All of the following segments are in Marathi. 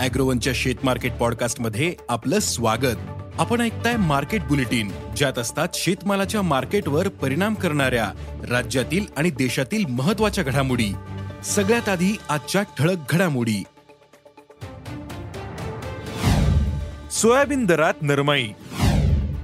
अॅग्रोवनच्या शेत मार्केट पॉडकास्टमध्ये आपलं स्वागत. आपण ऐकताय मार्केट बुलेटिन ज्यात असतात शेतमालाच्या मार्केटवर परिणाम करणाऱ्या राज्यातील आणि देशातील महत्त्वाच्या घडामोडी. सगळ्यात आधी आजच्या ठळक घडामोडी. सोयाबीन दरात नरमाई.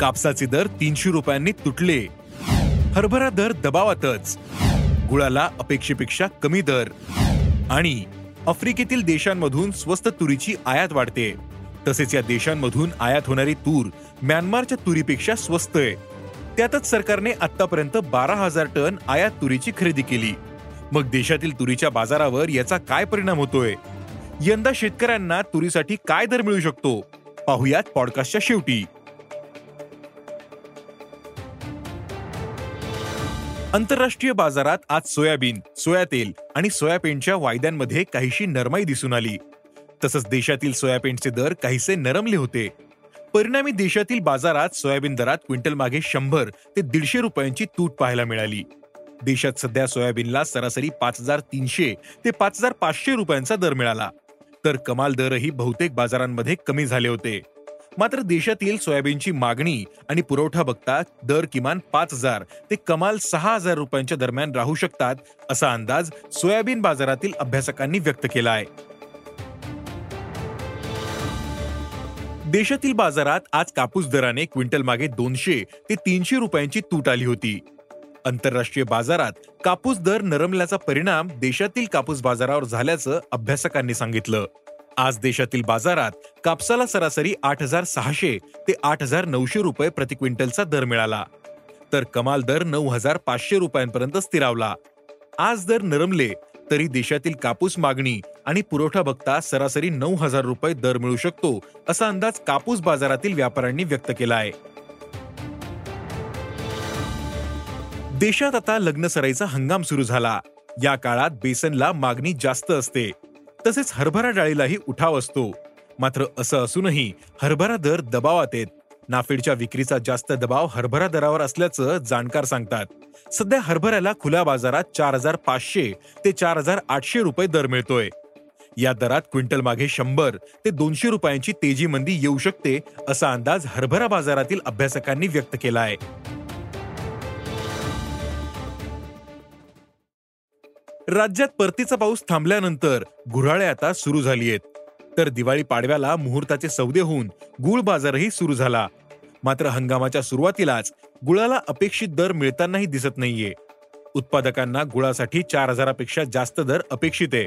कापसाचे दर तीनशे रुपयांनी तुटले. हरभरा दर दबावातच. गुळाला अपेक्षेपेक्षा कमी दर. आणि आफ्रिकेतील देशांमधून स्वस्त तुरीची आयात वाढते. तसेच या देशांमधून आयात होणारी तूर म्यानमारच्या तुरीपेक्षा स्वस्त आहे. त्यातच सरकारने आतापर्यंत बारा हजार टन आयात तुरीची खरेदी केली. मग देशातील तुरीच्या बाजारावर याचा काय परिणाम होतोय? यंदा शेतकऱ्यांना तुरीसाठी काय दर मिळू शकतो? पाहुयात पॉडकास्टच्या शेवटी. आंतरराष्ट्रीय बाजारात आज सोयाबीन सोया तेल आणि सोयाबीनच्या वायद्यांमध्ये काहीशी नरमाई दिसून आली. तसंच देशातील सोयाबीनचे दर काहीसे नरमले होते. परिणामी देशातील बाजारात सोयाबीन दरात क्विंटल मागे शंभर ते दीडशे रुपयांची तूट पाहायला मिळाली. देशात सध्या सोयाबीनला सरासरी पाच हजार तीनशे ते पाच हजार पाचशे रुपयांचा दर मिळाला. तर कमाल दरही बहुतेक बाजारांमध्ये कमी झाले होते. मात्र देशातील सोयाबीनची मागणी आणि पुरवठा बघता दर किमान पाच हजार ते कमाल सहा हजार रुपयांच्या दरम्यान राहू शकतात असा अंदाज सोयाबीन बाजारातील अभ्यासकांनी व्यक्त केला आहे. देशातील बाजारात आज कापूस दराने क्विंटल मागे दोनशे ते तीनशे रुपयांची तूट आली होती. आंतरराष्ट्रीय बाजारात कापूस दर नरमल्याचा परिणाम देशातील कापूस बाजारावर झाल्याचं अभ्यासकांनी सांगितलं. आज देशातील बाजारात कापसाला सरासरी आठ हजार सहाशे ते आठ हजार नऊशे रुपये प्रति क्विंटलचा दर मिळाला. तर कमाल दर नऊ हजार पाचशे रुपयांपर्यंत स्थिरावला. आज दर नरमले तरी देशातील कापूस मागणी आणि पुरवठा बघता सरासरी नऊ हजार रुपये दर मिळू शकतो असा अंदाज कापूस बाजारातील व्यापाऱ्यांनी व्यक्त केला आहे देशात आता लग्न सराईचा हंगाम सुरू झाला. या काळात बेसनला मागणी जास्त असते. तसेच हरभरा डाळीलाही उठाव असतो. मात्र असं असूनही हरभरा दर दबावात आहेत. नाफेडच्या विक्रीचा जास्त दबाव हरभरा दरावर असल्याचं जाणकार सांगतात. सध्या हरभऱ्याला खुल्या बाजारात चार हजार पाचशे ते चार हजार आठशे रुपये दर मिळतोय. या दरात क्विंटल मागे शंभर ते दोनशे रुपयांची तेजी मंदी येऊ शकते असा अंदाज हरभरा बाजारातील अभ्यासकांनी व्यक्त केला आहे राज्यात परतीचा पाऊस थांबल्यानंतर गुऱ्हाळे आता सुरू झाली आहेत. तर दिवाळी पाडव्याला मुहूर्ताचे सौदे होऊन गुळ बाजारही सुरू झाला. मात्र हंगामाच्या सुरुवातीलाच गुळाला अपेक्षित दर मिळतानाही दिसत नाहीये. उत्पादकांना गुळासाठी चार हजारापेक्षा जास्त दर अपेक्षित आहे.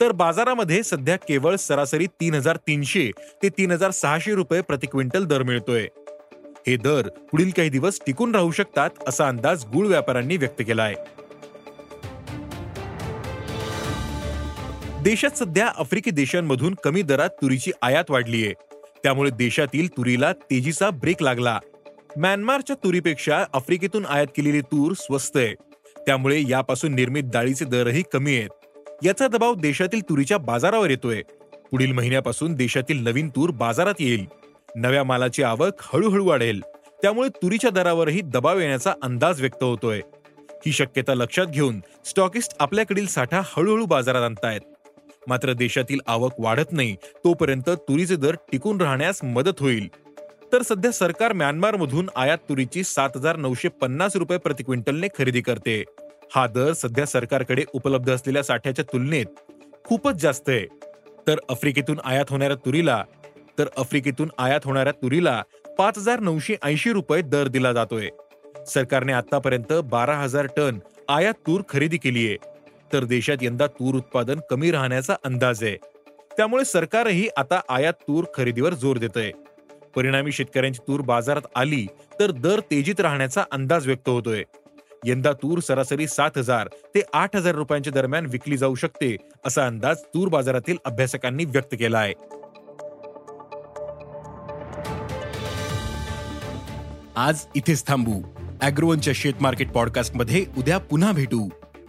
तर बाजारामध्ये सध्या केवळ सरासरी तीन हजार तीनशे ते तीन हजार सहाशे रुपये प्रति क्विंटल दर मिळतोय. हे दर पुढील काही दिवस टिकून राहू शकतात असा अंदाज गुळ व्यापाऱ्यांनी व्यक्त केला आहे देशात सध्या आफ्रिकी देशांमधून कमी दरात तुरीची आयात वाढली आहे त्यामुळे देशातील तुरीला तेजीचा ब्रेक लागला. म्यानमारच्या तुरीपेक्षा आफ्रिकेतून आयात केलेली तूर स्वस्त आहे. त्यामुळे यापासून निर्मित डाळीचे दरही कमी आहेत. याचा दबाव देशातील तुरीच्या बाजारावर येतोय. पुढील महिन्यापासून देशातील नवीन तूर बाजारात येईल. नव्या मालाची आवक हळूहळू वाढेल. त्यामुळे तुरीच्या दरावरही दबाव येण्याचा अंदाज व्यक्त होतोय. ही शक्यता लक्षात घेऊन स्टॉकिस्ट आपल्याकडील साठा हळूहळू बाजारात आणतायत. मात्र देशातील आवक वाढत नाही तोपर्यंत तुरीचे दर टिकून राहण्यास मदत होईल. तर सध्या सरकार म्यानमारमधून आयात तुरीची सात हजार नऊशे पन्नास रुपये प्रति क्विंटलने खरेदी करते. हा दर सध्या सरकारकडे उपलब्ध असलेल्या साठ्याच्या तुलनेत खूपच जास्त आहे. तर आफ्रिकेतून आयात होणाऱ्या तुरीला तर आफ्रिकेतून आयात होणाऱ्या तुरीला पाच हजार नऊशे ऐंशी रुपये दर दिला जातोय. सरकारने आतापर्यंत बारा हजार टन आयात तूर खरेदी केली आहे तर देशात यंदा तूर उत्पादन कमी राहण्याचा अंदाज आहे. त्यामुळे सरकारही आता आयात तूर खरेदीवर जोर देत आहे परिणामी शेतकऱ्यांची तूर बाजारात आली तर दर तेजीत राहण्याचा अंदाज व्यक्त होतोय. यंदा तूर सरासरी सात हजार ते आठ हजार रुपयांच्या दरम्यान विकली जाऊ शकते असा अंदाज तूर बाजारातील अभ्यासकांनी व्यक्त केला आहे. आज इथेच थांबू. अॅग्रोवनच्या शेत मार्केट पॉडकास्टमध्ये उद्या पुन्हा भेटू.